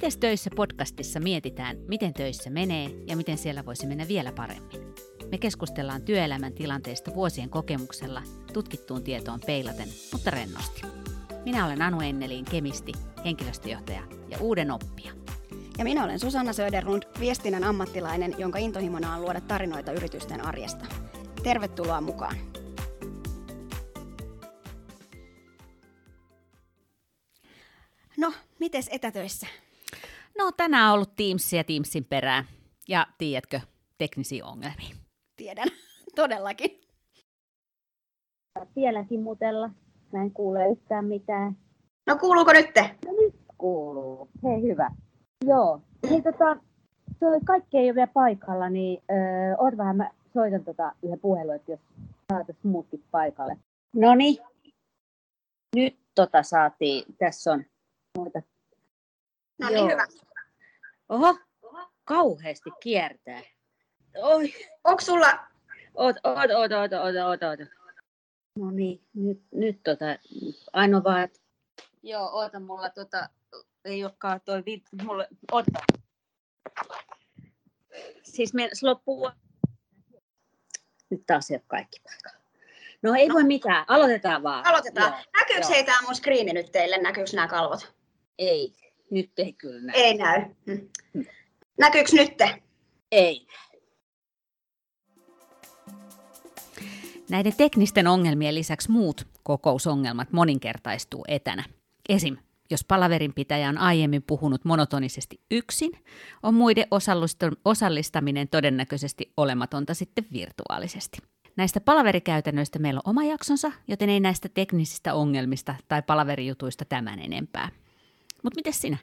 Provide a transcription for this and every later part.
Mites töissä podcastissa mietitään, miten töissä menee ja miten siellä voisi mennä vielä paremmin. Me keskustellaan työelämän tilanteesta vuosien kokemuksella, tutkittuun tietoon peilaten, mutta rennosti. Minä olen Anu Enneliin, kemisti, henkilöstöjohtaja ja uuden oppija. Ja minä olen Susanna Söderlund, viestinnän ammattilainen, jonka intohimona on luoda tarinoita yritysten arjesta. Tervetuloa mukaan! No, mites etätöissä? No, tänään on ollut Teams ja Teamsin perään. Ja tiedätkö, teknisiä ongelmia. Tiedän, todellakin. Siellä kimutella. Mä en kuule yhtään mitään. No kuuluuko nyt? No nyt kuuluu. Hei hyvä. Joo. Niin tota, toi kaikki ei ole vielä paikalla, niin öö, oot vähän, mä soitan tota yhden puhelun, että jos saataisiin muutkin paikalle. No niin. Nyt tota saatiin, tässä on muita. No niin, hyvä. Oho, kauheasti kiertää. Oi, Onko sulla... oot, oot, oot, oot, oot, oot, oot. No niin, nyt, nyt tota, ainoa vaan, että... Joo, oota mulla tota, ei olekaan toi vid... mulle, oota. Siis meidän loppuu... Nyt taas ei ole kaikki paikalla. No ei voi mitään, aloitetaan vaan. Aloitetaan. Joo, Näkyykö hei tää mun screeni nyt teille? Näkyykö nämä kalvot? Ei, nyt ei kyllä näy. Ei näy. Hm. Näkyykö nytte? Ei. Näiden teknisten ongelmien lisäksi muut kokousongelmat moninkertaistuu etänä. Esim. Jos palaverin pitäjä on aiemmin puhunut monotonisesti yksin, on muiden osallistaminen todennäköisesti olematonta sitten virtuaalisesti. Näistä palaverikäytännöistä meillä on oma jaksonsa, joten ei näistä teknisistä ongelmista tai palaverijutuista tämän enempää. Mutta miten sinä?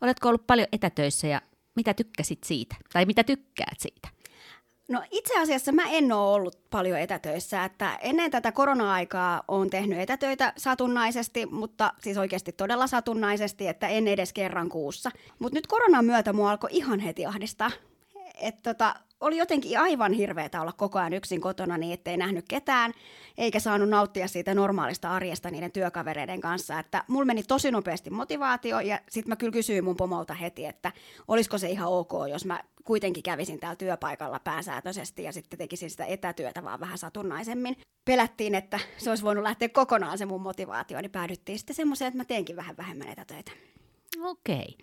Oletko ollut paljon etätöissä ja mitä tykkäsit siitä? Tai mitä tykkäät siitä? No itse asiassa mä en ole ollut paljon etätöissä, että ennen tätä korona-aikaa olen tehnyt etätöitä satunnaisesti, mutta siis oikeasti todella satunnaisesti, että en edes kerran kuussa. Mutta nyt koronan myötä mua alkoi ihan heti ahdistaa. Et tota, oli jotenkin aivan hirveetä olla koko ajan yksin kotona niin, ettei nähnyt ketään, eikä saanut nauttia siitä normaalista arjesta niiden työkavereiden kanssa. Että mulla meni tosi nopeasti motivaatio ja sitten mä kyllä kysyin mun pomolta heti, että olisiko se ihan ok, jos mä kuitenkin kävisin täällä työpaikalla pääsääntöisesti ja sitten tekisin sitä etätyötä vaan vähän satunnaisemmin. Pelättiin, että se olisi voinut lähteä kokonaan se mun motivaatio, niin päädyttiin sitten semmoiseen, että mä teenkin vähän vähemmän etätöitä. Okei.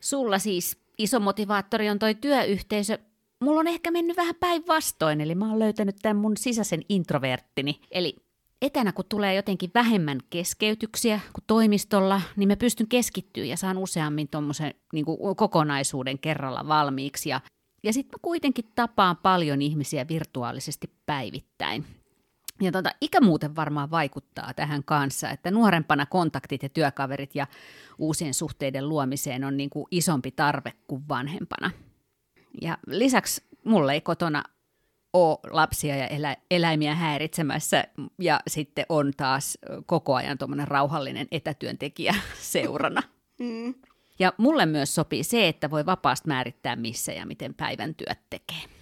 Sulla siis iso motivaattori on toi työyhteisö. Mulla on ehkä mennyt vähän päinvastoin, eli mä oon löytänyt tämän mun sisäisen introverttini. Eli etänä kun tulee jotenkin vähemmän keskeytyksiä kuin toimistolla, niin mä pystyn keskittyä ja saan useammin tuommoisen niin kokonaisuuden kerralla valmiiksi. Ja, ja sitten mä kuitenkin tapaan paljon ihmisiä virtuaalisesti päivittäin. Ja tota, ikä muuten varmaan vaikuttaa tähän kanssa, että nuorempana kontaktit ja työkaverit ja uusien suhteiden luomiseen on niin kuin isompi tarve kuin vanhempana. Ja lisäksi mulla ei kotona ole lapsia ja elä, eläimiä häiritsemässä ja sitten on taas koko ajan tuommoinen rauhallinen etätyöntekijä seurana. Mm. Ja mulle myös sopii se, että voi vapaasti määrittää missä ja miten päivän työt tekee.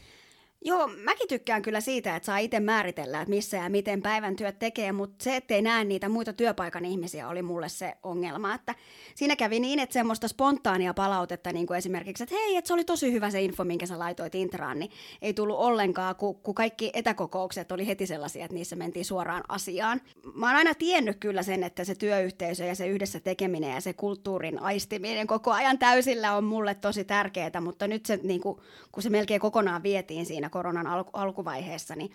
Joo, mäkin tykkään kyllä siitä, että saa itse määritellä, että missä ja miten päivän työt tekee, mutta se, ettei näe niitä muita työpaikan ihmisiä, oli mulle se ongelma. Että siinä kävi niin, että semmoista spontaania palautetta, niin kuin esimerkiksi, että hei, että se oli tosi hyvä se info, minkä sä laitoit intraan, niin ei tullut ollenkaan, kun, kun kaikki etäkokoukset oli heti sellaisia, että niissä mentiin suoraan asiaan. Mä oon aina tiennyt kyllä sen, että se työyhteisö ja se yhdessä tekeminen ja se kulttuurin aistiminen koko ajan täysillä on mulle tosi tärkeää, mutta nyt se, niin kuin, kun se melkein kokonaan vietiin siinä koronan alku- alkuvaiheessa, niin,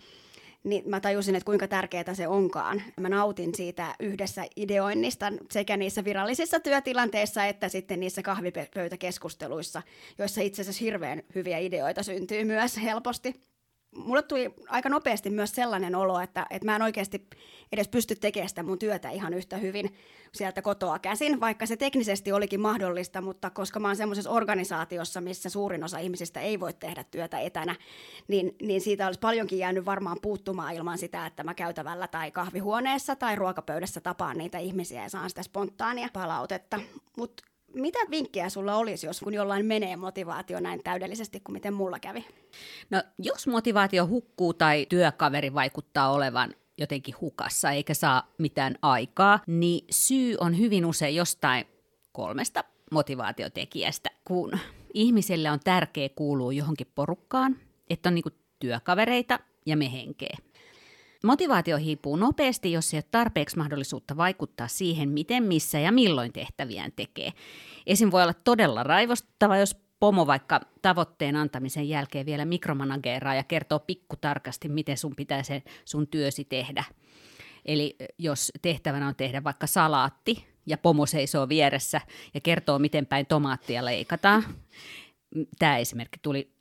niin mä tajusin, että kuinka tärkeää se onkaan. Mä nautin siitä yhdessä ideoinnista sekä niissä virallisissa työtilanteissa että sitten niissä kahvipöytäkeskusteluissa, joissa itse asiassa hirveän hyviä ideoita syntyy myös helposti. Mulle tuli aika nopeasti myös sellainen olo, että, että mä en oikeasti edes pysty tekemään sitä mun työtä ihan yhtä hyvin sieltä kotoa käsin, vaikka se teknisesti olikin mahdollista, mutta koska mä oon semmoisessa organisaatiossa, missä suurin osa ihmisistä ei voi tehdä työtä etänä, niin, niin siitä olisi paljonkin jäänyt varmaan puuttumaan ilman sitä, että mä käytävällä tai kahvihuoneessa tai ruokapöydässä tapaan niitä ihmisiä ja saan sitä spontaania palautetta. Mutta mitä vinkkejä sulla olisi, jos kun jollain menee motivaatio näin täydellisesti kuin miten mulla kävi? No, jos motivaatio hukkuu tai työkaveri vaikuttaa olevan jotenkin hukassa eikä saa mitään aikaa, niin syy on hyvin usein jostain kolmesta motivaatiotekijästä, kun ihmiselle on tärkeä kuulua johonkin porukkaan, että on niin työkavereita ja me henkeä. Motivaatio hiipuu nopeasti, jos ei ole tarpeeksi mahdollisuutta vaikuttaa siihen, miten, missä ja milloin tehtäviään tekee. Esim. voi olla todella raivostuttava, jos pomo vaikka tavoitteen antamisen jälkeen vielä mikromanageeraa ja kertoo pikkutarkasti, miten sun pitää se sun työsi tehdä. Eli jos tehtävänä on tehdä vaikka salaatti ja pomo seisoo vieressä ja kertoo, miten päin tomaattia leikataan. Tämä esimerkki tuli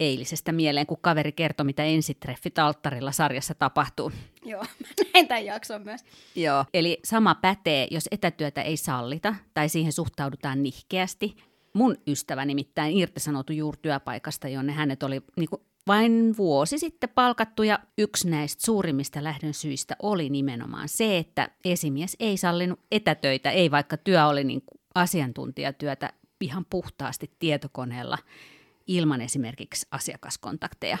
eilisestä mieleen, kun kaveri kertoi, mitä ensitreffit alttarilla sarjassa tapahtuu. Joo, mä näin tämän jakson myös. Joo, eli sama pätee, jos etätyötä ei sallita tai siihen suhtaudutaan nihkeästi. Mun ystävä nimittäin irtisanoutu juuri työpaikasta, jonne hänet oli niin kuin vain vuosi sitten palkattu ja yksi näistä suurimmista lähdön syistä oli nimenomaan se, että esimies ei sallinut etätöitä, ei vaikka työ oli niin kuin asiantuntijatyötä ihan puhtaasti tietokoneella ilman esimerkiksi asiakaskontakteja.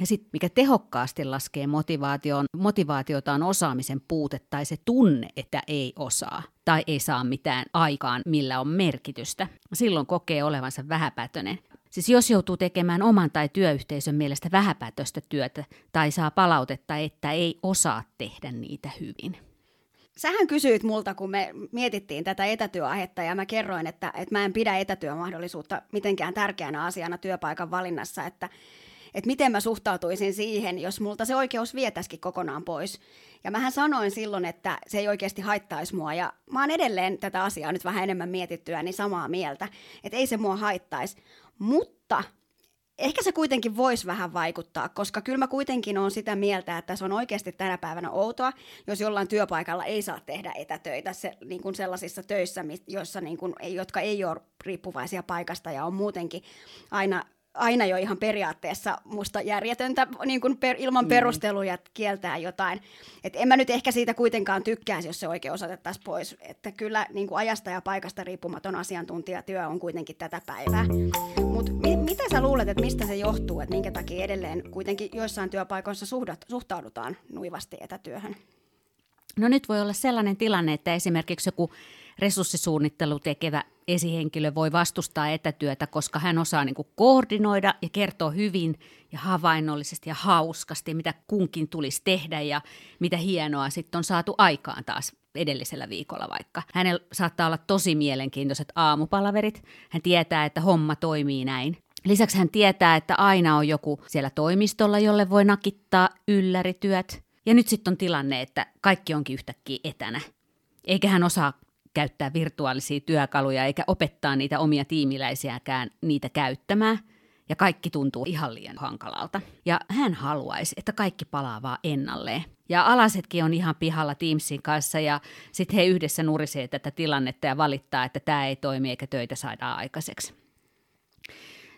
Ja sitten mikä tehokkaasti laskee motivaation, motivaatiota on osaamisen puute tai se tunne, että ei osaa tai ei saa mitään aikaan, millä on merkitystä. Silloin kokee olevansa vähäpätöinen. Siis jos joutuu tekemään oman tai työyhteisön mielestä vähäpätöstä työtä tai saa palautetta, että ei osaa tehdä niitä hyvin. Sähän kysyit multa, kun me mietittiin tätä etätyöaihetta ja mä kerroin, että, että mä en pidä etätyömahdollisuutta mitenkään tärkeänä asiana työpaikan valinnassa, että, että miten mä suhtautuisin siihen, jos multa se oikeus vietäisikin kokonaan pois. Ja mähän sanoin silloin, että se ei oikeasti haittaisi mua ja mä oon edelleen tätä asiaa nyt vähän enemmän mietittyä, niin samaa mieltä, että ei se mua haittaisi. Mutta ehkä se kuitenkin voisi vähän vaikuttaa, koska kyllä mä kuitenkin on sitä mieltä, että se on oikeasti tänä päivänä outoa, jos jollain työpaikalla ei saa tehdä etätöitä se, niin kuin sellaisissa töissä, joissa niin kuin, jotka ei ole riippuvaisia paikasta ja on muutenkin aina aina jo ihan periaatteessa musta järjetöntä niin kuin per, ilman mm. perusteluja kieltää jotain. Et en mä nyt ehkä siitä kuitenkaan tykkäisi, jos se oikein otettaisiin pois. Että kyllä niin kuin ajasta ja paikasta riippumaton asiantuntijatyö on kuitenkin tätä päivää. Mutta mi- mitä sä luulet, että mistä se johtuu, että minkä takia edelleen kuitenkin joissain työpaikoissa suhdat, suhtaudutaan nuivasti etätyöhön? No nyt voi olla sellainen tilanne, että esimerkiksi joku resurssisuunnittelu tekevä esihenkilö voi vastustaa etätyötä, koska hän osaa niin kuin koordinoida ja kertoa hyvin ja havainnollisesti ja hauskasti, mitä kunkin tulisi tehdä ja mitä hienoa sitten on saatu aikaan taas edellisellä viikolla vaikka. Hänellä saattaa olla tosi mielenkiintoiset aamupalaverit. Hän tietää, että homma toimii näin. Lisäksi hän tietää, että aina on joku siellä toimistolla, jolle voi nakittaa yllärityöt. Ja nyt sitten on tilanne, että kaikki onkin yhtäkkiä etänä. Eikä hän osaa käyttää virtuaalisia työkaluja eikä opettaa niitä omia tiimiläisiäkään niitä käyttämään. Ja kaikki tuntuu ihan liian hankalalta. Ja hän haluaisi, että kaikki palaa vaan ennalleen. Ja alasetkin on ihan pihalla Teamsin kanssa ja sitten he yhdessä nurisee tätä tilannetta ja valittaa, että tämä ei toimi eikä töitä saada aikaiseksi.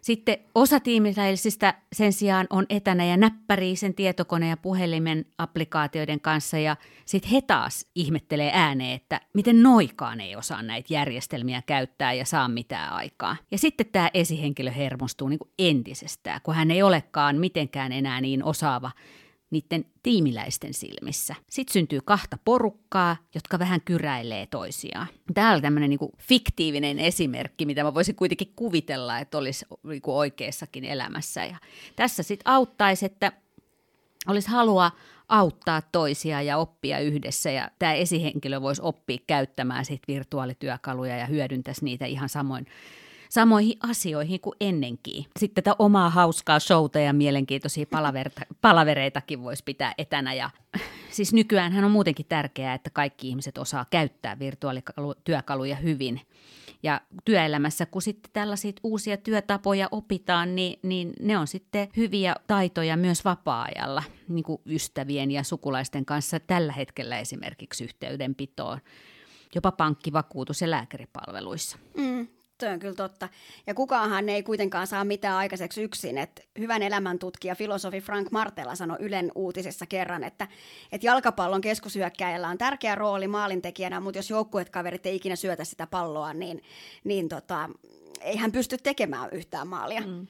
Sitten osa tiimiläisistä sen sijaan on etänä ja näppärii sen tietokone- ja puhelimen applikaatioiden kanssa ja sitten he taas ihmettelee ääneen, että miten noikaan ei osaa näitä järjestelmiä käyttää ja saa mitään aikaa. Ja sitten tämä esihenkilö hermostuu niin kuin entisestään, kun hän ei olekaan mitenkään enää niin osaava niiden tiimiläisten silmissä. Sitten syntyy kahta porukkaa, jotka vähän kyräilee toisiaan. Tämä on tämmöinen niin fiktiivinen esimerkki, mitä mä voisin kuitenkin kuvitella, että olisi niin oikeassakin elämässä. Ja tässä sitten auttaisi, että olisi halua auttaa toisia ja oppia yhdessä. Ja tämä esihenkilö voisi oppia käyttämään sit virtuaalityökaluja ja hyödyntäisi niitä ihan samoin samoihin asioihin kuin ennenkin. Sitten tätä omaa hauskaa showta ja mielenkiintoisia palavereitakin voisi pitää etänä. Ja, siis nykyään on muutenkin tärkeää, että kaikki ihmiset osaa käyttää virtuaalityökaluja hyvin. Ja työelämässä, kun sitten tällaisia uusia työtapoja opitaan, niin, niin ne on sitten hyviä taitoja myös vapaa-ajalla, niin kuin ystävien ja sukulaisten kanssa tällä hetkellä esimerkiksi yhteydenpitoon, jopa pankkivakuutus- ja lääkäripalveluissa. Mm, Tuo on kyllä totta. Ja kukaanhan ei kuitenkaan saa mitään aikaiseksi yksin. Et hyvän elämäntutkija, filosofi Frank Martella sanoi Ylen uutisessa kerran, että, että jalkapallon keskushyökkäjällä on tärkeä rooli maalintekijänä, mutta jos joukkuekaverit ei ikinä syötä sitä palloa, niin, niin tota, ei hän pysty tekemään yhtään maalia. Mm.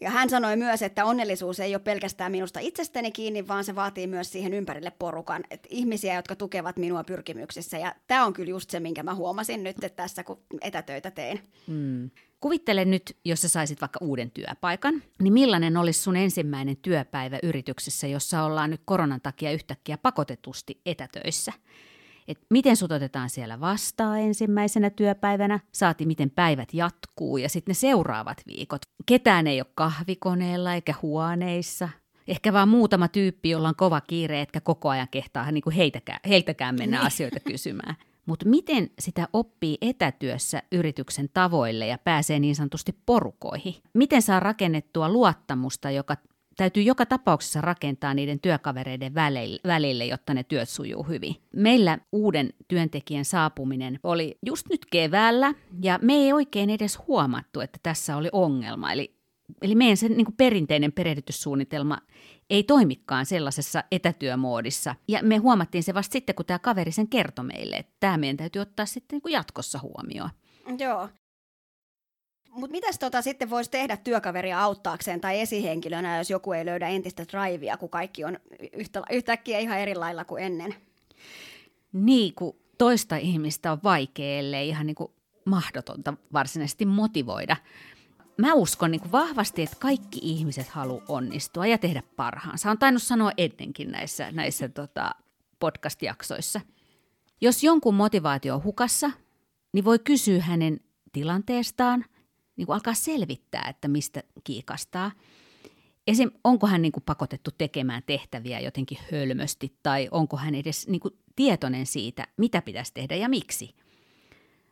Ja hän sanoi myös, että onnellisuus ei ole pelkästään minusta itsestäni kiinni, vaan se vaatii myös siihen ympärille porukan. Että ihmisiä, jotka tukevat minua pyrkimyksissä. Ja tämä on kyllä just se, minkä mä huomasin nyt että tässä, kun etätöitä tein. Hmm. Kuvittele nyt, jos sä saisit vaikka uuden työpaikan, niin millainen olisi sun ensimmäinen työpäivä yrityksessä, jossa ollaan nyt koronan takia yhtäkkiä pakotetusti etätöissä? Et miten sut otetaan siellä vastaan ensimmäisenä työpäivänä, saati miten päivät jatkuu ja sitten ne seuraavat viikot. Ketään ei ole kahvikoneella eikä huoneissa. Ehkä vaan muutama tyyppi, jolla on kova kiire, etkä koko ajan kehtaa niin kuin heitäkään, heiltäkään mennä niin. asioita kysymään. Mutta miten sitä oppii etätyössä yrityksen tavoille ja pääsee niin sanotusti porukoihin? Miten saa rakennettua luottamusta, joka täytyy joka tapauksessa rakentaa niiden työkavereiden välille, jotta ne työt sujuu hyvin. Meillä uuden työntekijän saapuminen oli just nyt keväällä ja me ei oikein edes huomattu, että tässä oli ongelma. Eli, eli meidän se niin perinteinen perehdytyssuunnitelma ei toimikaan sellaisessa etätyömoodissa. Ja me huomattiin se vasta sitten, kun tämä kaveri sen kertoi meille, että tämä meidän täytyy ottaa sitten niin jatkossa huomioon. Joo, mutta mitäs tota sitten voisi tehdä työkaveria auttaakseen tai esihenkilönä, jos joku ei löydä entistä drivea, kun kaikki on yhtä, yhtäkkiä ihan eri lailla kuin ennen? Niin, kun toista ihmistä on vaikea, ellei ihan niin kuin mahdotonta varsinaisesti motivoida. Mä uskon niin vahvasti, että kaikki ihmiset haluaa onnistua ja tehdä parhaansa. On tainnut sanoa ennenkin näissä, näissä tota, podcast-jaksoissa. Jos jonkun motivaatio on hukassa, niin voi kysyä hänen tilanteestaan – niin kuin alkaa selvittää, että mistä kiikastaa. Esim. onko hän niin kuin pakotettu tekemään tehtäviä jotenkin hölmösti tai onko hän edes niin kuin tietoinen siitä, mitä pitäisi tehdä ja miksi.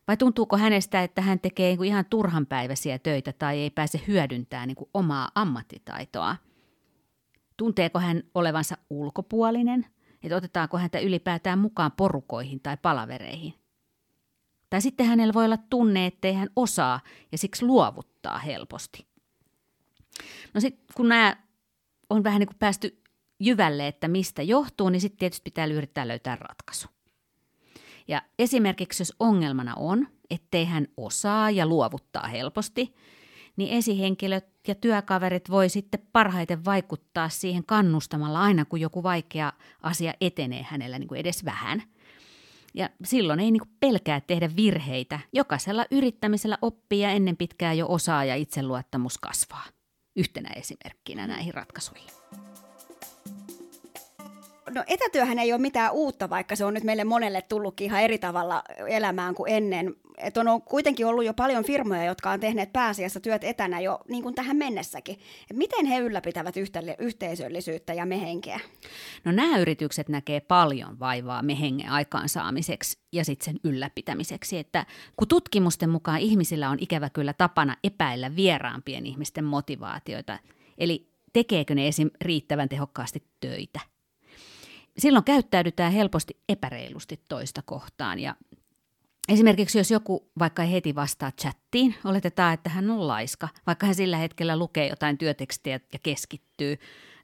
Vai tuntuuko hänestä, että hän tekee niin kuin ihan turhanpäiväisiä töitä tai ei pääse hyödyntämään niin omaa ammattitaitoa? Tunteeko hän olevansa ulkopuolinen? Että otetaanko häntä ylipäätään mukaan porukoihin tai palavereihin? Tai sitten hänellä voi olla tunne, ettei hän osaa ja siksi luovuttaa helposti. No sitten kun nämä on vähän niin kuin päästy jyvälle, että mistä johtuu, niin sitten tietysti pitää yrittää löytää ratkaisu. Ja esimerkiksi jos ongelmana on, ettei hän osaa ja luovuttaa helposti, niin esihenkilöt ja työkaverit voi sitten parhaiten vaikuttaa siihen kannustamalla aina, kun joku vaikea asia etenee hänellä niin kuin edes vähän – ja silloin ei niin pelkää tehdä virheitä. Jokaisella yrittämisellä oppii ja ennen pitkää jo osaa ja itseluottamus kasvaa. Yhtenä esimerkkinä näihin ratkaisuihin. No etätyöhän ei ole mitään uutta, vaikka se on nyt meille monelle tullutkin ihan eri tavalla elämään kuin ennen. Et on kuitenkin ollut jo paljon firmoja, jotka on tehneet pääasiassa työt etänä jo niin kuin tähän mennessäkin. Et miten he ylläpitävät yhteisöllisyyttä ja mehenkeä? No nämä yritykset näkee paljon vaivaa mehengen aikaansaamiseksi ja sitten sen ylläpitämiseksi. Että kun tutkimusten mukaan ihmisillä on ikävä kyllä tapana epäillä vieraampien ihmisten motivaatioita, eli tekeekö ne esim. riittävän tehokkaasti töitä – silloin käyttäydytään helposti epäreilusti toista kohtaan ja Esimerkiksi jos joku vaikka ei heti vastaa chattiin, oletetaan, että hän on laiska, vaikka hän sillä hetkellä lukee jotain työtekstiä ja keskittyy,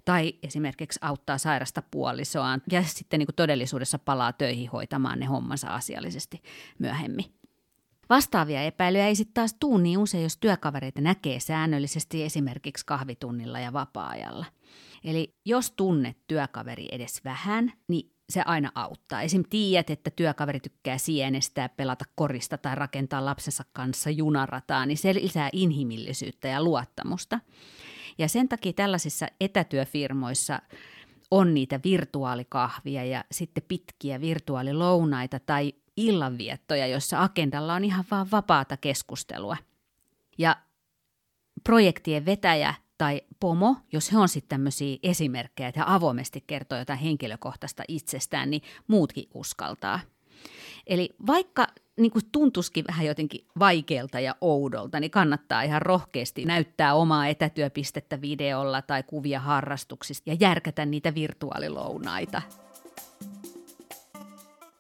tai esimerkiksi auttaa sairasta puolisoaan ja sitten niin todellisuudessa palaa töihin hoitamaan ne hommansa asiallisesti myöhemmin. Vastaavia epäilyjä ei sitten taas tuu niin usein, jos työkavereita näkee säännöllisesti esimerkiksi kahvitunnilla ja vapaa-ajalla. Eli jos tunnet työkaveri edes vähän, niin se aina auttaa. Esim. tiedät, että työkaveri tykkää sienestää, pelata korista tai rakentaa lapsensa kanssa junarataa, niin se lisää inhimillisyyttä ja luottamusta. Ja sen takia tällaisissa etätyöfirmoissa on niitä virtuaalikahvia ja sitten pitkiä virtuaalilounaita tai illanviettoja, jossa agendalla on ihan vaan vapaata keskustelua. Ja projektien vetäjä tai pomo, jos he on sitten tämmöisiä esimerkkejä, että he avoimesti kertoo jotain henkilökohtaista itsestään, niin muutkin uskaltaa. Eli vaikka niin kuin tuntuisikin vähän jotenkin vaikealta ja oudolta, niin kannattaa ihan rohkeasti näyttää omaa etätyöpistettä videolla tai kuvia harrastuksista ja järkätä niitä virtuaalilounaita.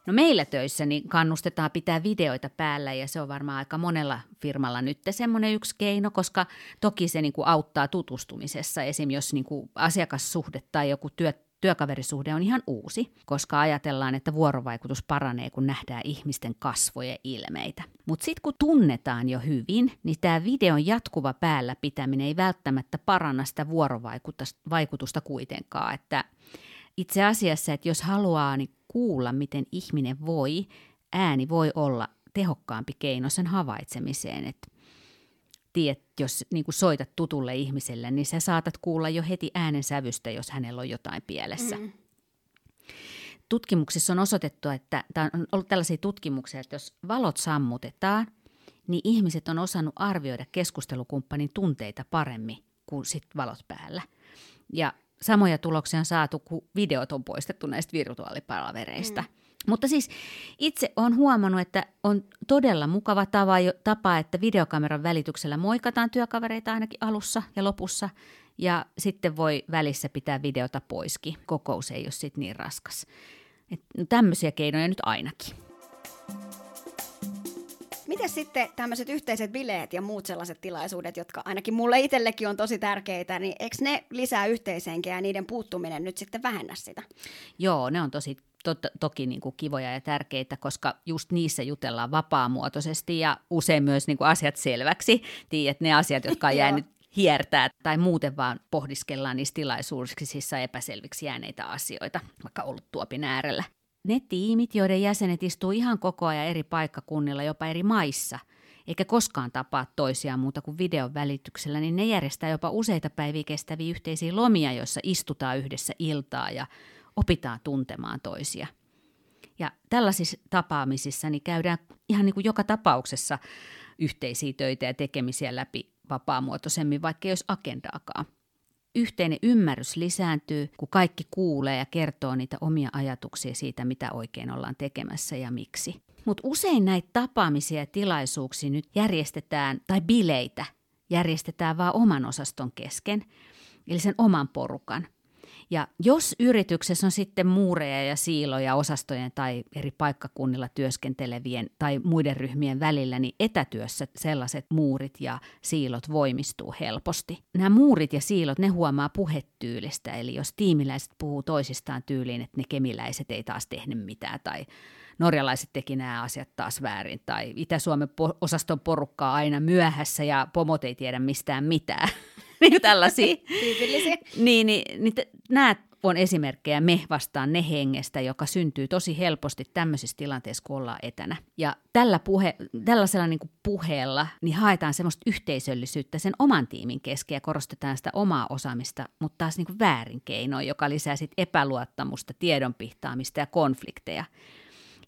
No meillä töissä niin kannustetaan pitää videoita päällä ja se on varmaan aika monella firmalla nyt semmoinen yksi keino, koska toki se niin kuin auttaa tutustumisessa. Esim. jos niin kuin asiakassuhde tai joku työ, työkaverisuhde on ihan uusi, koska ajatellaan, että vuorovaikutus paranee, kun nähdään ihmisten kasvojen ilmeitä. Mutta sitten kun tunnetaan jo hyvin, niin tämä videon jatkuva päällä pitäminen ei välttämättä paranna sitä vuorovaikutusta kuitenkaan. Että itse asiassa, että jos haluaa niin kuulla, miten ihminen voi, ääni voi olla tehokkaampi keino sen havaitsemiseen. Että tiedät, jos niin kuin soitat tutulle ihmiselle, niin sä saatat kuulla jo heti äänen sävystä, jos hänellä on jotain pielessä. Mm. Tutkimuksissa on osoitettu, että on ollut tällaisia tutkimuksia, että jos valot sammutetaan, niin ihmiset on osannut arvioida keskustelukumppanin tunteita paremmin kuin sit valot päällä. Ja samoja tuloksia on saatu, kun videot on poistettu näistä virtuaalipalvereista. Mm. Mutta siis itse olen huomannut, että on todella mukava tapa, tapa, että videokameran välityksellä moikataan työkavereita ainakin alussa ja lopussa. Ja sitten voi välissä pitää videota poiskin. Kokous ei ole sitten niin raskas. Et, no, tämmöisiä keinoja nyt ainakin. Miten sitten tämmöiset yhteiset bileet ja muut sellaiset tilaisuudet, jotka ainakin mulle itsellekin on tosi tärkeitä, niin eikö ne lisää yhteishenkeä ja niiden puuttuminen nyt sitten vähennä sitä? Joo, ne on tosi to, toki niin kuin kivoja ja tärkeitä, koska just niissä jutellaan vapaamuotoisesti ja usein myös niin kuin asiat selväksi. Tiedät, ne asiat, jotka on jäänyt hiertää tai muuten vaan pohdiskellaan niissä tilaisuuksissa epäselviksi jääneitä asioita, vaikka ollut tuopin äärellä. Ne tiimit, joiden jäsenet istuu ihan koko ajan eri paikkakunnilla, jopa eri maissa, eikä koskaan tapaa toisiaan muuta kuin videon välityksellä, niin ne järjestää jopa useita päiviä kestäviä yhteisiä lomia, joissa istutaan yhdessä iltaa ja opitaan tuntemaan toisia. Ja tällaisissa tapaamisissa niin käydään ihan niin kuin joka tapauksessa yhteisiä töitä ja tekemisiä läpi vapaamuotoisemmin, vaikka ei olisi agendaakaan. Yhteinen ymmärrys lisääntyy, kun kaikki kuulee ja kertoo niitä omia ajatuksia siitä, mitä oikein ollaan tekemässä ja miksi. Mutta usein näitä tapaamisia ja tilaisuuksia nyt järjestetään, tai bileitä järjestetään vain oman osaston kesken, eli sen oman porukan – ja jos yrityksessä on sitten muureja ja siiloja osastojen tai eri paikkakunnilla työskentelevien tai muiden ryhmien välillä, niin etätyössä sellaiset muurit ja siilot voimistuu helposti. Nämä muurit ja siilot, ne huomaa puhetyylistä, eli jos tiimiläiset puhuu toisistaan tyyliin, että ne kemiläiset ei taas tehnyt mitään tai norjalaiset teki nämä asiat taas väärin, tai Itä-Suomen po- osaston porukkaa aina myöhässä ja pomot ei tiedä mistään mitään. niin tällaisia. Tyypillisiä. Niin, niin, niin nämä on esimerkkejä me vastaan ne hengestä, joka syntyy tosi helposti tämmöisissä tilanteissa, kun ollaan etänä. Ja tällä puhe, tällaisella niin kuin puheella niin haetaan semmoista yhteisöllisyyttä sen oman tiimin kesken ja korostetaan sitä omaa osaamista, mutta taas niin kuin väärin keinoin, joka lisää sit epäluottamusta, tiedonpihtaamista ja konflikteja.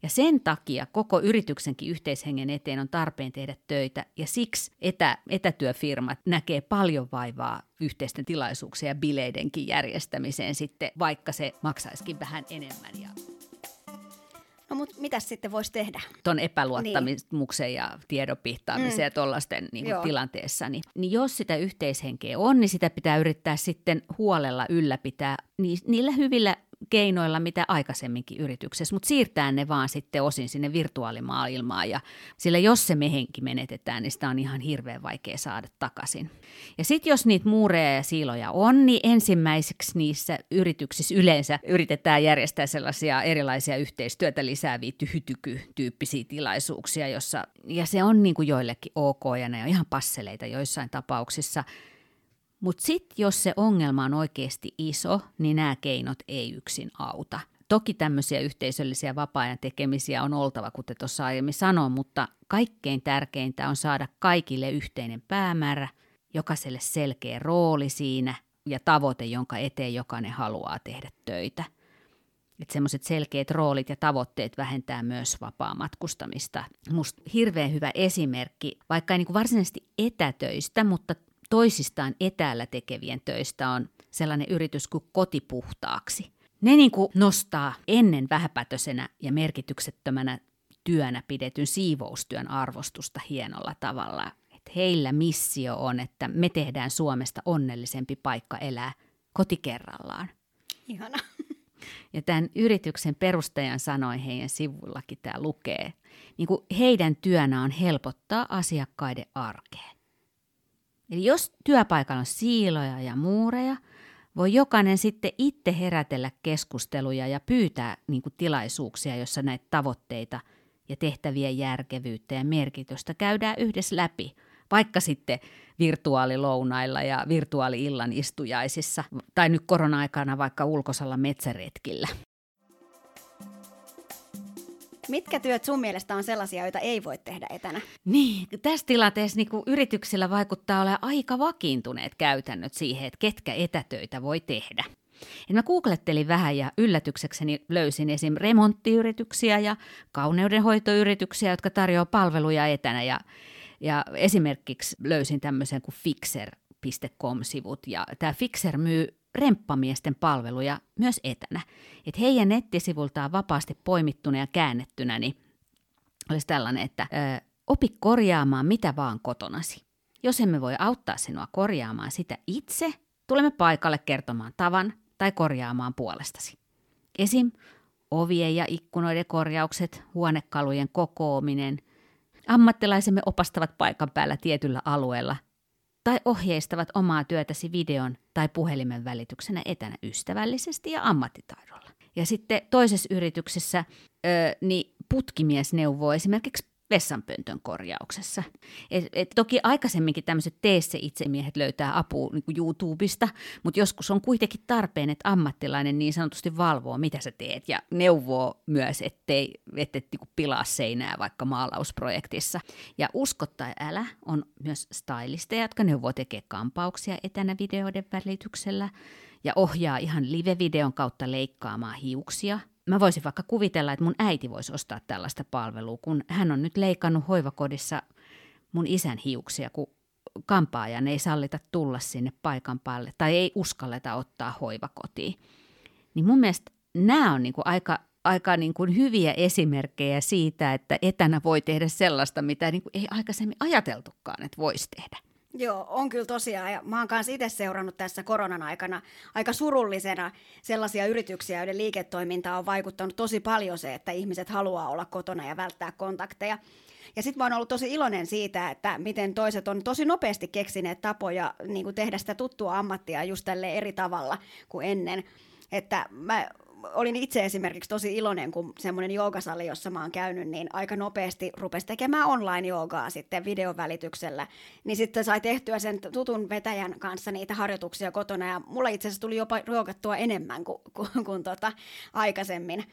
Ja sen takia koko yrityksenkin yhteishengen eteen on tarpeen tehdä töitä ja siksi etä, etätyöfirmat näkee paljon vaivaa yhteisten tilaisuuksien ja bileidenkin järjestämiseen sitten, vaikka se maksaisikin vähän enemmän. Ja No mutta mitä sitten voisi tehdä? Tuon epäluottamuksen niin. ja tiedon pihtaamisen mm. ja tuollaisten niin tilanteessa. Niin, niin jos sitä yhteishenkeä on, niin sitä pitää yrittää sitten huolella ylläpitää niillä hyvillä keinoilla, mitä aikaisemminkin yrityksessä, mutta siirtää ne vaan sitten osin sinne virtuaalimaailmaan. Ja sillä jos se mehenki menetetään, niin sitä on ihan hirveän vaikea saada takaisin. Ja sitten jos niitä muureja ja siiloja on, niin ensimmäiseksi niissä yrityksissä yleensä yritetään järjestää sellaisia erilaisia yhteistyötä lisääviä tyhytyky-tyyppisiä tilaisuuksia, jossa, ja se on niin kuin joillekin ok ja ne on ihan passeleita joissain tapauksissa – mutta sitten jos se ongelma on oikeasti iso, niin nämä keinot ei yksin auta. Toki tämmöisiä yhteisöllisiä vapaa-ajan tekemisiä on oltava, kuten tuossa aiemmin sanoin, mutta kaikkein tärkeintä on saada kaikille yhteinen päämäärä, jokaiselle selkeä rooli siinä ja tavoite, jonka eteen jokainen haluaa tehdä töitä. Että semmoiset selkeät roolit ja tavoitteet vähentää myös vapaa matkustamista. Musta hirveän hyvä esimerkki, vaikka ei niin varsinaisesti etätöistä, mutta toisistaan etäällä tekevien töistä on sellainen yritys kuin kotipuhtaaksi. Ne niin kuin nostaa ennen vähäpätöisenä ja merkityksettömänä työnä pidetyn siivoustyön arvostusta hienolla tavalla. Että heillä missio on, että me tehdään Suomesta onnellisempi paikka elää kotikerrallaan. Ihana. Ja tämän yrityksen perustajan sanoi heidän sivullakin tämä lukee. Niin kuin heidän työnä on helpottaa asiakkaiden arkeen. Eli jos työpaikalla on siiloja ja muureja, voi jokainen sitten itse herätellä keskusteluja ja pyytää niin kuin tilaisuuksia, jossa näitä tavoitteita ja tehtävien järkevyyttä ja merkitystä käydään yhdessä läpi, vaikka sitten virtuaalilounailla ja virtuaali-illan istujaisissa, tai nyt korona-aikana vaikka ulkosalla metsäretkillä. Mitkä työt sun mielestä on sellaisia, joita ei voi tehdä etänä? Niin, tässä tilanteessa niin yrityksillä vaikuttaa olla aika vakiintuneet käytännöt siihen, että ketkä etätöitä voi tehdä. Et mä googlettelin vähän ja yllätyksekseni löysin esim. remonttiyrityksiä ja kauneudenhoitoyrityksiä, jotka tarjoaa palveluja etänä. Ja, ja esimerkiksi löysin tämmöisen kuin fixer.com-sivut. Ja tämä Fixer myy remppamiesten palveluja myös etänä. Et heidän nettisivultaan vapaasti poimittuna ja käännettynä niin olisi tällainen, että ö, opi korjaamaan mitä vaan kotonasi. Jos emme voi auttaa sinua korjaamaan sitä itse, tulemme paikalle kertomaan tavan tai korjaamaan puolestasi. Esim. ovien ja ikkunoiden korjaukset, huonekalujen kokoaminen, ammattilaisemme opastavat paikan päällä tietyllä alueella tai ohjeistavat omaa työtäsi videon tai puhelimen välityksenä etänä ystävällisesti ja ammattitaidolla. Ja sitten toisessa yrityksessä ö, niin putkimies neuvoo esimerkiksi vessanpöntön korjauksessa. Et, et toki aikaisemminkin tämmöiset tee se itsemiehet löytää apua niin kuin YouTubesta, mutta joskus on kuitenkin tarpeen, että ammattilainen niin sanotusti valvoo, mitä sä teet ja neuvoo myös, ettei et, et, niin pilaa seinää vaikka maalausprojektissa. Ja usko tai älä on myös stylisteja, jotka neuvoo tekee kampauksia etänä videoiden välityksellä ja ohjaa ihan live-videon kautta leikkaamaan hiuksia – Mä voisin vaikka kuvitella, että mun äiti voisi ostaa tällaista palvelua, kun hän on nyt leikannut hoivakodissa mun isän hiuksia, kun kampaajan ei sallita tulla sinne paikan päälle tai ei uskalleta ottaa hoivakotiin. Niin mun mielestä nämä on niin kuin aika, aika niin kuin hyviä esimerkkejä siitä, että etänä voi tehdä sellaista, mitä niin kuin ei aikaisemmin ajateltukaan, että voisi tehdä. Joo, on kyllä tosiaan. Ja mä oon kanssa itse seurannut tässä koronan aikana aika surullisena sellaisia yrityksiä, joiden liiketoiminta on vaikuttanut tosi paljon se, että ihmiset haluaa olla kotona ja välttää kontakteja. Ja sitten mä oon ollut tosi iloinen siitä, että miten toiset on tosi nopeasti keksineet tapoja niin tehdä sitä tuttua ammattia just tälle eri tavalla kuin ennen. Että mä olin itse esimerkiksi tosi iloinen, kun semmoinen joogasali, jossa mä oon käynyt, niin aika nopeasti rupesi tekemään online-joogaa sitten videon välityksellä. Niin sitten sai tehtyä sen tutun vetäjän kanssa niitä harjoituksia kotona, ja mulla itse asiassa tuli jopa ruokattua enemmän kuin, kuin, kuin tota aikaisemmin.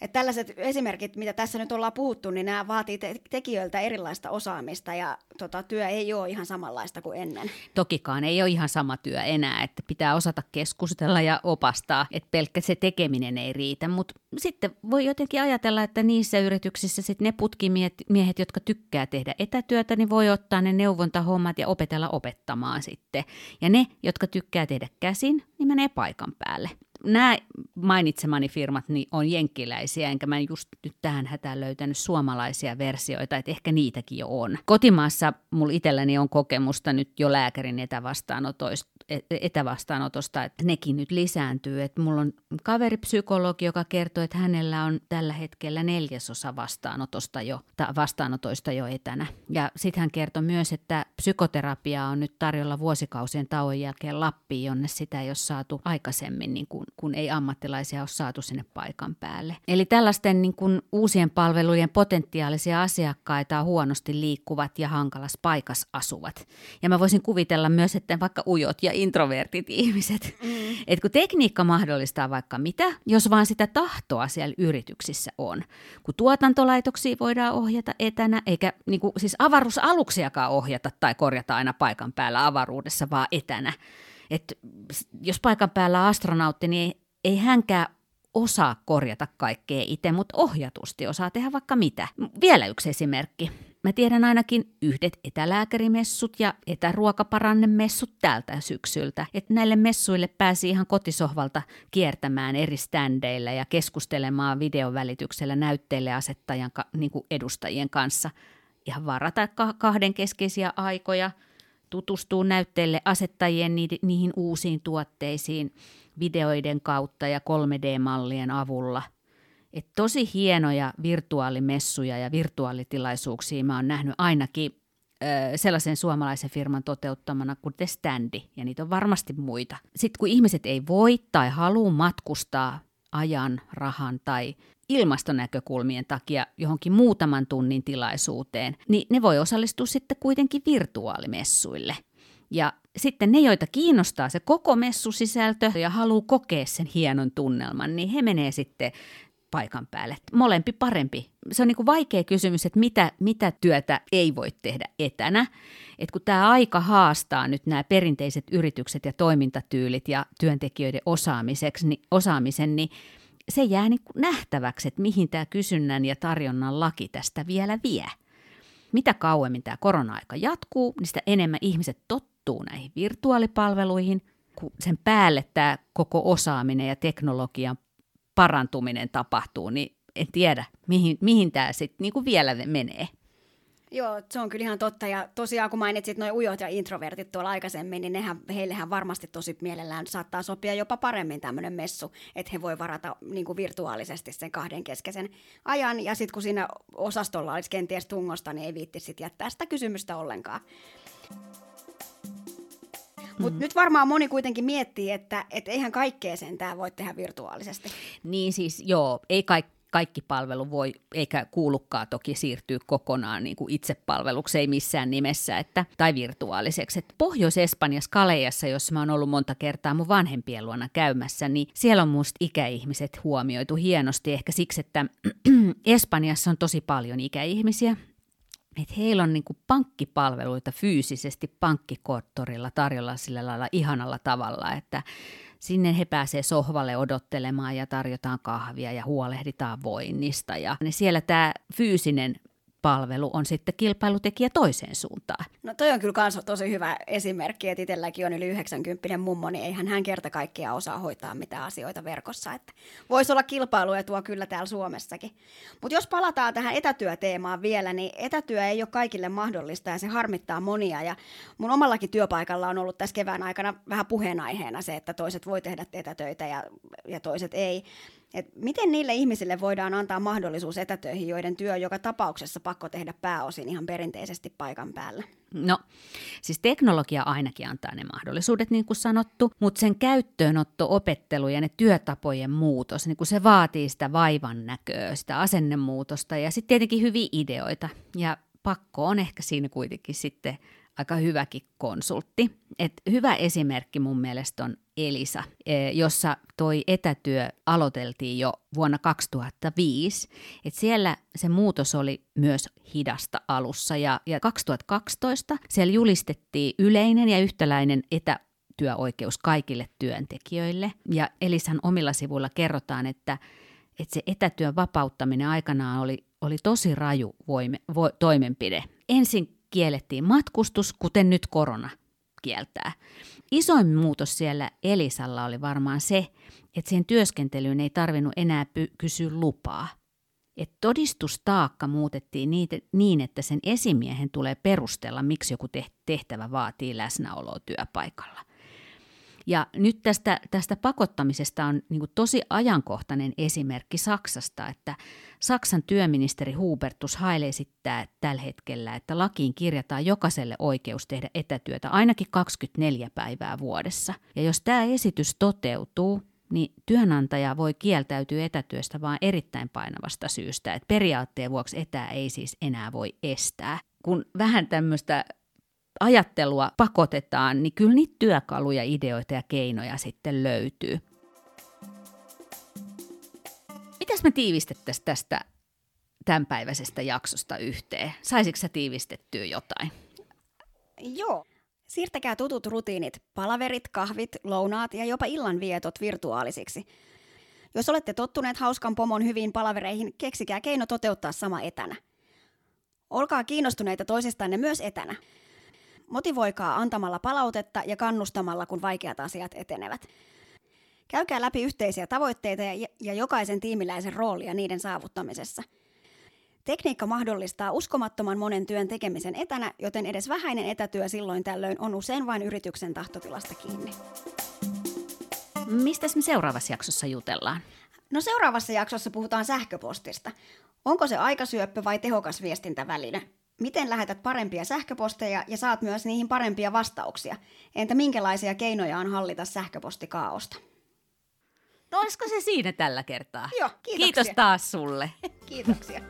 Että tällaiset esimerkit, mitä tässä nyt ollaan puhuttu, niin nämä vaatii te- tekijöiltä erilaista osaamista ja tota, työ ei ole ihan samanlaista kuin ennen. Tokikaan ei ole ihan sama työ enää, että pitää osata keskustella ja opastaa, että pelkkä se tekeminen ei riitä, mutta sitten voi jotenkin ajatella, että niissä yrityksissä sitten ne putkimiehet, jotka tykkää tehdä etätyötä, niin voi ottaa ne neuvontahommat ja opetella opettamaan sitten. Ja ne, jotka tykkää tehdä käsin, niin menee paikan päälle nämä mainitsemani firmat niin on jenkkiläisiä, enkä mä just nyt tähän hätään löytänyt suomalaisia versioita, että ehkä niitäkin jo on. Kotimaassa mulla itselläni on kokemusta nyt jo lääkärin etävastaanotoista, e, etävastaanotosta, että nekin nyt lisääntyy. Että mulla on kaveripsykologi, joka kertoo, että hänellä on tällä hetkellä neljäsosa vastaanotosta jo, vastaanotoista jo etänä. Ja sitten hän kertoi myös, että psykoterapiaa on nyt tarjolla vuosikausien tauon jälkeen Lappiin, jonne sitä ei ole saatu aikaisemmin niin kuin kun ei ammattilaisia ole saatu sinne paikan päälle. Eli tällaisten niin kuin uusien palvelujen potentiaalisia asiakkaita huonosti liikkuvat ja hankalas paikas asuvat. Ja mä voisin kuvitella myös, että vaikka ujot ja introvertit ihmiset, mm. että kun tekniikka mahdollistaa vaikka mitä, jos vaan sitä tahtoa siellä yrityksissä on. Kun tuotantolaitoksia voidaan ohjata etänä, eikä niin kuin, siis avaruusaluksiakaan ohjata tai korjata aina paikan päällä avaruudessa, vaan etänä että jos paikan päällä astronautti, niin ei, hänkään osaa korjata kaikkea itse, mutta ohjatusti osaa tehdä vaikka mitä. Vielä yksi esimerkki. Mä tiedän ainakin yhdet etälääkärimessut ja etäruokaparannemessut tältä syksyltä, että näille messuille pääsi ihan kotisohvalta kiertämään eri ständeillä ja keskustelemaan videon välityksellä näytteille asettajan niin edustajien kanssa. Ihan varata kahden keskeisiä aikoja – tutustuu näytteelle asettajien niihin uusiin tuotteisiin videoiden kautta ja 3D-mallien avulla. Et tosi hienoja virtuaalimessuja ja virtuaalitilaisuuksia mä oon nähnyt ainakin sellaisen suomalaisen firman toteuttamana kuin The Standi, ja niitä on varmasti muita. Sitten kun ihmiset ei voi tai halua matkustaa ajan, rahan tai ilmastonäkökulmien takia johonkin muutaman tunnin tilaisuuteen, niin ne voi osallistua sitten kuitenkin virtuaalimessuille. Ja sitten ne, joita kiinnostaa se koko messusisältö ja haluaa kokea sen hienon tunnelman, niin he menee sitten paikan päälle. Molempi parempi. Se on niin kuin vaikea kysymys, että mitä, mitä työtä ei voi tehdä etänä. Et kun tämä aika haastaa nyt nämä perinteiset yritykset ja toimintatyylit ja työntekijöiden osaamiseksi, niin, osaamisen, niin se jää niin kuin nähtäväksi, että mihin tämä kysynnän ja tarjonnan laki tästä vielä vie. Mitä kauemmin tämä korona-aika jatkuu, niin sitä enemmän ihmiset tottuu näihin virtuaalipalveluihin, kun sen päälle tämä koko osaaminen ja teknologian parantuminen tapahtuu, niin en tiedä, mihin, mihin tämä sitten niinku vielä menee. Joo, se on kyllä ihan totta. Ja tosiaan kun mainitsit noin ujot ja introvertit tuolla aikaisemmin, niin nehän, heillehän varmasti tosi mielellään saattaa sopia jopa paremmin tämmöinen messu, että he voi varata niin kuin virtuaalisesti sen kahden keskeisen ajan. Ja sitten kun siinä osastolla olisi kenties tungosta, niin ei viitti sitten jättää sitä kysymystä ollenkaan. Mutta mm. nyt varmaan moni kuitenkin miettii, että et eihän kaikkea sentään voi tehdä virtuaalisesti. Niin siis joo, ei kaikki kaikki palvelu voi, eikä kuulukaan toki siirtyä kokonaan niin kuin itsepalveluksi, ei missään nimessä, että, tai virtuaaliseksi. Et Pohjois-Espanjassa Kalejassa, jossa mä oon ollut monta kertaa mun vanhempien luona käymässä, niin siellä on musta ikäihmiset huomioitu hienosti, ehkä siksi, että Espanjassa on tosi paljon ikäihmisiä, että heillä on niinku pankkipalveluita fyysisesti pankkikonttorilla tarjolla sillä lailla ihanalla tavalla, että sinne he pääsee sohvalle odottelemaan ja tarjotaan kahvia ja huolehditaan voinnista. Ja niin siellä tämä fyysinen palvelu on sitten kilpailutekijä toiseen suuntaan. No toi on kyllä kans tosi hyvä esimerkki, että itselläkin on yli 90 mummo, niin eihän hän kerta kaikkiaan osaa hoitaa mitään asioita verkossa. Että voisi olla kilpailuetua kyllä täällä Suomessakin. Mutta jos palataan tähän etätyöteemaan vielä, niin etätyö ei ole kaikille mahdollista ja se harmittaa monia. Ja mun omallakin työpaikalla on ollut tässä kevään aikana vähän puheenaiheena se, että toiset voi tehdä etätöitä ja, ja toiset ei. Et miten niille ihmisille voidaan antaa mahdollisuus etätöihin, joiden työ joka tapauksessa pakko tehdä pääosin ihan perinteisesti paikan päällä? No, siis teknologia ainakin antaa ne mahdollisuudet, niin kuin sanottu, mutta sen käyttöönotto, opettelu ja ne työtapojen muutos, niin kuin se vaatii sitä vaivan näköä, sitä asennemuutosta ja sitten tietenkin hyviä ideoita. Ja pakko on ehkä siinä kuitenkin sitten aika hyväkin konsultti. Et hyvä esimerkki mun mielestä on Elisa, e, jossa toi etätyö aloiteltiin jo vuonna 2005. Et siellä se muutos oli myös hidasta alussa ja, ja 2012 siellä julistettiin yleinen ja yhtäläinen etä työoikeus kaikille työntekijöille. Ja Elisan omilla sivuilla kerrotaan, että, että se etätyön vapauttaminen aikanaan oli, oli tosi raju voime, vo, toimenpide. Ensin kiellettiin matkustus, kuten nyt korona kieltää. Isoin muutos siellä Elisalla oli varmaan se, että siihen työskentelyyn ei tarvinnut enää py- kysyä lupaa. Et todistustaakka muutettiin niin, että sen esimiehen tulee perustella, miksi joku tehtävä vaatii läsnäoloa työpaikalla. Ja nyt tästä, tästä pakottamisesta on niin tosi ajankohtainen esimerkki Saksasta, että Saksan työministeri Hubertus Haile esittää tällä hetkellä, että lakiin kirjataan jokaiselle oikeus tehdä etätyötä ainakin 24 päivää vuodessa. Ja jos tämä esitys toteutuu, niin työnantaja voi kieltäytyä etätyöstä vain erittäin painavasta syystä, että periaatteen vuoksi etää ei siis enää voi estää. Kun vähän tämmöistä ajattelua pakotetaan, niin kyllä niitä työkaluja, ideoita ja keinoja sitten löytyy. Mitäs me tiivistettäisiin tästä tämänpäiväisestä jaksosta yhteen? Saisitko sä tiivistettyä jotain? Joo. Siirtäkää tutut rutiinit, palaverit, kahvit, lounaat ja jopa illanvietot virtuaalisiksi. Jos olette tottuneet hauskan pomon hyviin palavereihin, keksikää keino toteuttaa sama etänä. Olkaa kiinnostuneita toisistanne myös etänä. Motivoikaa antamalla palautetta ja kannustamalla, kun vaikeat asiat etenevät. Käykää läpi yhteisiä tavoitteita ja, ja jokaisen tiimiläisen roolia niiden saavuttamisessa. Tekniikka mahdollistaa uskomattoman monen työn tekemisen etänä, joten edes vähäinen etätyö silloin tällöin on usein vain yrityksen tahtotilasta kiinni. Mistä me seuraavassa jaksossa jutellaan? No seuraavassa jaksossa puhutaan sähköpostista. Onko se aikasyöppö vai tehokas viestintäväline? Miten lähetät parempia sähköposteja ja saat myös niihin parempia vastauksia. Entä minkälaisia keinoja on hallita sähköpostikaaosta? No olisiko se siinä tällä kertaa? Joo, kiitoksia. Kiitos taas sulle. Kiitoksia.